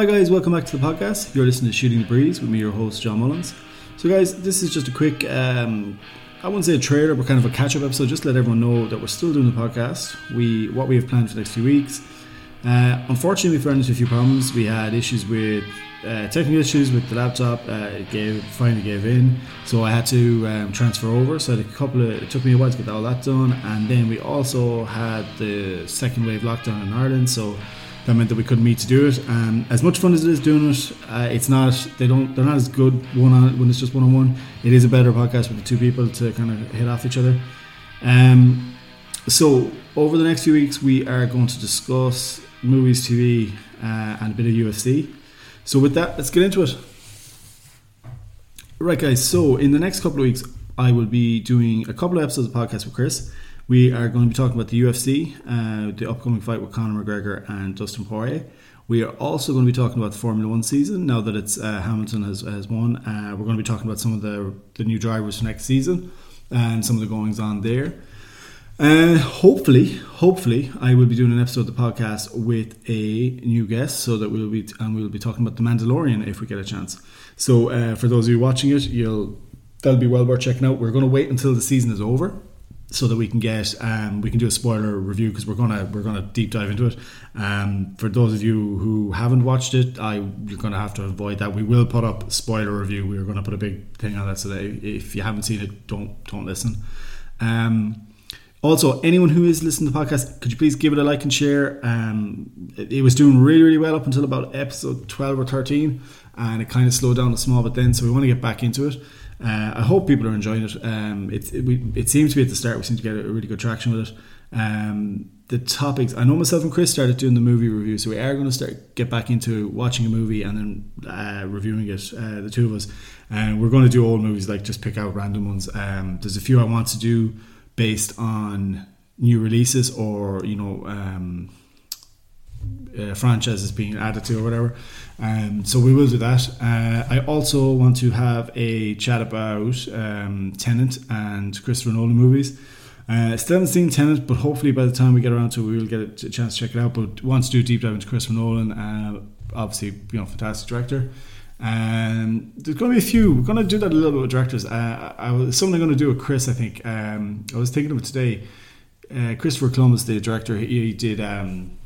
Hi, guys, welcome back to the podcast. You're listening to Shooting the Breeze with me, your host, John Mullins. So, guys, this is just a quick, um, I wouldn't say a trailer, but kind of a catch up episode, just let everyone know that we're still doing the podcast. We What we have planned for the next few weeks. Uh, unfortunately, we ran into a few problems. We had issues with uh, technical issues with the laptop. Uh, it gave finally gave in, so I had to um, transfer over. So a couple of it took me a while to get all that done, and then we also had the second wave lockdown in Ireland. So that meant that we couldn't meet to do it. Um, as much fun as it is doing it, uh, it's not. They don't. They're not as good one on when it's just one on one. It is a better podcast with the two people to kind of hit off each other. Um, so over the next few weeks, we are going to discuss movies, TV, uh, and a bit of UFC. So with that, let's get into it. Right, guys. So in the next couple of weeks, I will be doing a couple of episodes of podcast with Chris. We are going to be talking about the UFC, uh, the upcoming fight with Conor McGregor and Dustin Poirier. We are also going to be talking about the Formula One season now that it's uh, Hamilton has, has won. Uh, we're going to be talking about some of the the new drivers for next season and some of the goings on there. Uh, hopefully, hopefully, I will be doing an episode of the podcast with a new guest, so that we'll be and we'll be talking about the Mandalorian if we get a chance. So, uh, for those of you watching it, you'll that'll be well worth checking out. We're going to wait until the season is over so that we can get um, we can do a spoiler review because we're gonna we're gonna deep dive into it. Um, for those of you who haven't watched it, I you're gonna have to avoid that. We will put up spoiler review. We're gonna put a big thing on that so that if you haven't seen it, don't don't listen. Um, also, anyone who is listening to the podcast, could you please give it a like and share? Um, it, it was doing really really well up until about episode twelve or thirteen, and it kind of slowed down a small bit then. So we want to get back into it. Uh, I hope people are enjoying it. Um, it, it, we, it seems to be at the start. We seem to get a really good traction with it. Um, the topics. I know myself and Chris started doing the movie review, so we are going to start get back into watching a movie and then uh, reviewing it. Uh, the two of us, and we're going to do old movies, like just pick out random ones. Um, there's a few I want to do based on new releases or you know um, uh, franchises being added to or whatever. Um, so we will do that. Uh, I also want to have a chat about um, Tenet and Christopher Nolan movies. Uh, still haven't seen Tenet, but hopefully by the time we get around to it, we will get a chance to check it out. But want to do a deep dive into Christopher Nolan, uh, obviously, you know, fantastic director. And there's going to be a few. We're going to do that a little bit with directors. Uh, I was something I'm going to do with Chris. I think um, I was thinking of it today. Uh, Christopher Columbus, the director, he, he did. Um,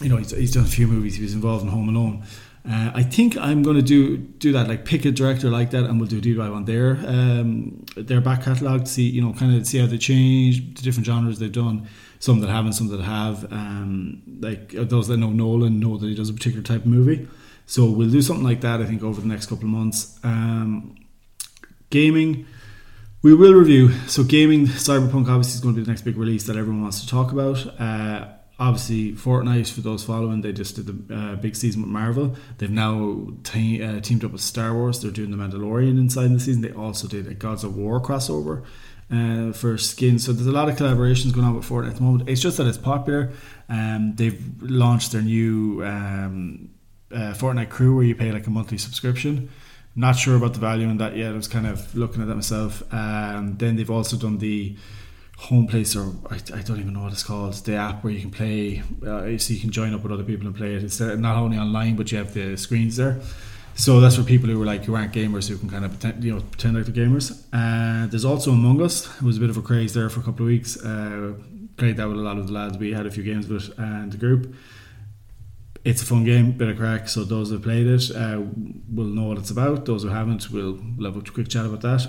you know, he's, he's done a few movies. He was involved in Home Alone. Uh, I think I'm going to do do that, like pick a director like that, and we'll do dive on their um, their back catalogue to see, you know, kind of see how they change the different genres they've done. Some that haven't, some that have. Um, like those that know Nolan know that he does a particular type of movie. So we'll do something like that. I think over the next couple of months. Um, gaming, we will review. So gaming, Cyberpunk obviously is going to be the next big release that everyone wants to talk about. Uh, obviously Fortnite for those following they just did the uh, big season with Marvel. They've now te- uh, teamed up with Star Wars. They're doing the Mandalorian inside the season. They also did a Gods of War crossover uh, for skin. So there's a lot of collaborations going on with Fortnite at the moment. It's just that it's popular. Um, they've launched their new um, uh, Fortnite crew where you pay like a monthly subscription. Not sure about the value in that yet. I was kind of looking at that myself. Um, then they've also done the home place or I, I, don't even know what it's called. The app where you can play uh, so you can join up with other people and play it. It's not only online but you have the screens there. So that's for people who are like who aren't gamers who can kind of pretend, you know pretend like they're gamers. And uh, there's also Among Us. It was a bit of a craze there for a couple of weeks. Uh, played that with a lot of the lads. We had a few games with and the group. It's a fun game bit of crack so those who played it uh, will know what it's about. Those who haven't will have a quick chat about that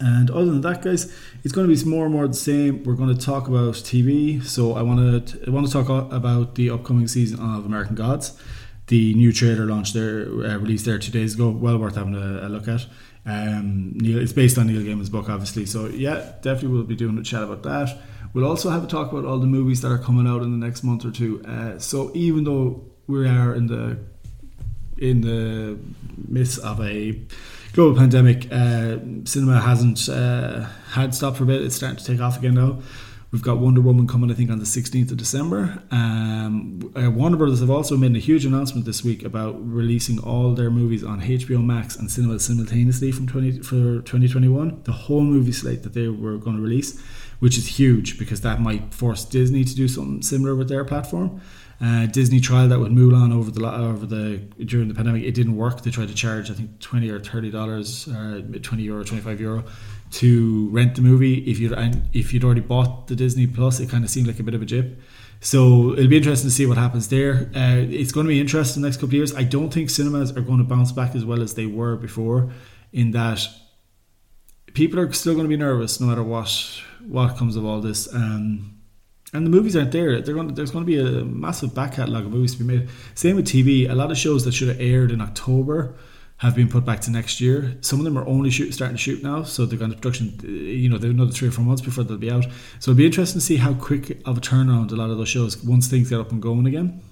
and other than that, guys, it's going to be more and more the same. We're going to talk about TV. So I want to I want to talk about the upcoming season of American Gods. The new trailer launched there, uh, released there two days ago. Well worth having a, a look at. Um, Neil, it's based on Neil Gaiman's book, obviously. So yeah, definitely we'll be doing a chat about that. We'll also have a talk about all the movies that are coming out in the next month or two. Uh, so even though we are in the in the midst of a global pandemic, uh, cinema hasn't uh, had stopped for a bit. It's starting to take off again now. We've got Wonder Woman coming, I think, on the 16th of December. Um, uh, Warner Brothers have also made a huge announcement this week about releasing all their movies on HBO Max and cinema simultaneously from 20 for 2021. The whole movie slate that they were going to release, which is huge because that might force Disney to do something similar with their platform. Uh, Disney tried that with Mulan over the over the during the pandemic. It didn't work. They tried to charge I think twenty or thirty dollars, uh, twenty euro, twenty five euro to rent the movie. If you if you'd already bought the Disney Plus, it kind of seemed like a bit of a jip. So it'll be interesting to see what happens there. Uh, it's going to be interesting the next couple of years. I don't think cinemas are going to bounce back as well as they were before. In that people are still going to be nervous no matter what what comes of all this. And the movies aren't there. Going to, there's going to be a massive back catalogue of movies to be made. Same with TV. A lot of shows that should have aired in October have been put back to next year. Some of them are only shoot, starting to shoot now, so they're going to production. You know, they've another three or four months before they'll be out. So it'll be interesting to see how quick of a turnaround a lot of those shows once things get up and going again.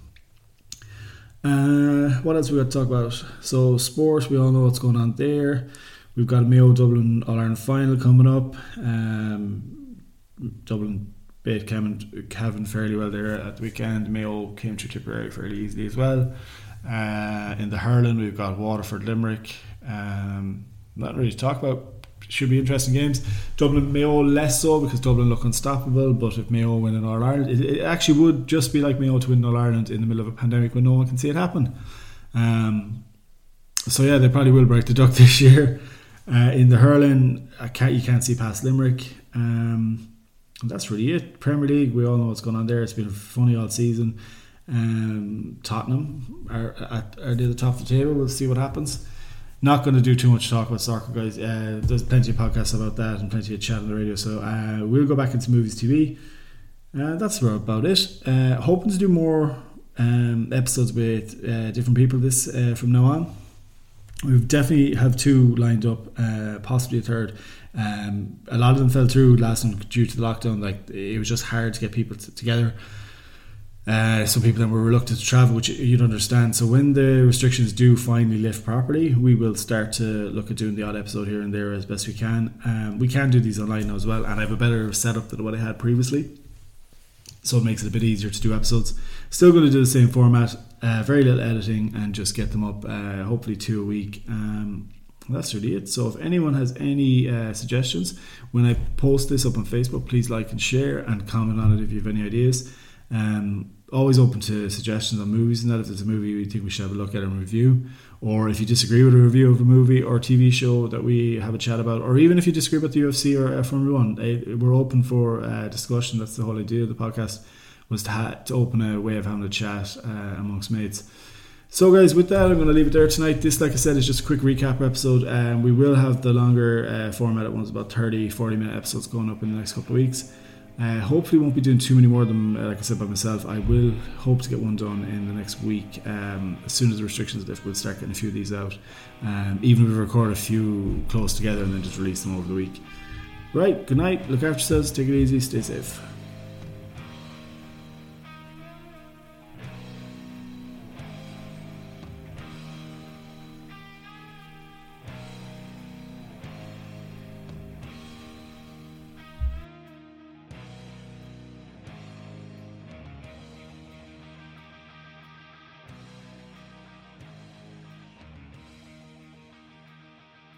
Uh, what else we got to talk about? So sports, we all know what's going on there. We've got Mayo Dublin All Ireland final coming up. Um, Dublin beat Cavan, Cavan fairly well there at the weekend. Mayo came to Tipperary fairly easily as well. Uh, in the hurling, we've got Waterford Limerick. Um, not really to talk about. Should be interesting games. Dublin Mayo less so because Dublin look unstoppable. But if Mayo win in All Ireland, it, it, actually would just be like Mayo to win All Ireland in the middle of a pandemic when no one can see it happen. Um, so yeah, they probably will break the duck this year. Uh, in the hurling, can't, you can't see past Limerick. Um, that's really it. Premier League, we all know what's going on there. It's been funny all season. Um, Tottenham are are near the top of the table. We'll see what happens. Not going to do too much talk about soccer, guys. Uh, there's plenty of podcasts about that and plenty of chat on the radio. So uh, we'll go back into movies, TV. Uh, that's about it. Uh, hoping to do more um, episodes with uh, different people this from now on. We definitely have two lined up, uh, possibly a third. Um, a lot of them fell through last time due to the lockdown. Like it was just hard to get people t- together. Uh, some people then were reluctant to travel, which you'd understand. So when the restrictions do finally lift properly, we will start to look at doing the odd episode here and there as best we can. Um, we can do these online now as well, and I have a better setup than what I had previously, so it makes it a bit easier to do episodes. Still going to do the same format, uh, very little editing, and just get them up. Uh, hopefully two a week. Um, that's really it. So if anyone has any uh, suggestions when I post this up on Facebook, please like and share and comment on it if you have any ideas. Um, always open to suggestions on movies and that. If there's a movie you think we should have a look at and review or if you disagree with a review of a movie or TV show that we have a chat about or even if you disagree about the UFC or Formula 1 eh, we're open for uh, discussion. That's the whole idea of the podcast was to, ha- to open a way of having a chat uh, amongst mates. So guys with that I'm going to leave it there tonight. This like I said is just a quick recap episode. And um, we will have the longer uh, format ones about 30 40 minute episodes going up in the next couple of weeks uh, hopefully, won't be doing too many more of them. Uh, like I said by myself, I will hope to get one done in the next week. Um, as soon as the restrictions lift, we'll start getting a few of these out. Um, even if we record a few close together and then just release them over the week. Right. Good night. Look after yourselves. Take it easy. Stay safe.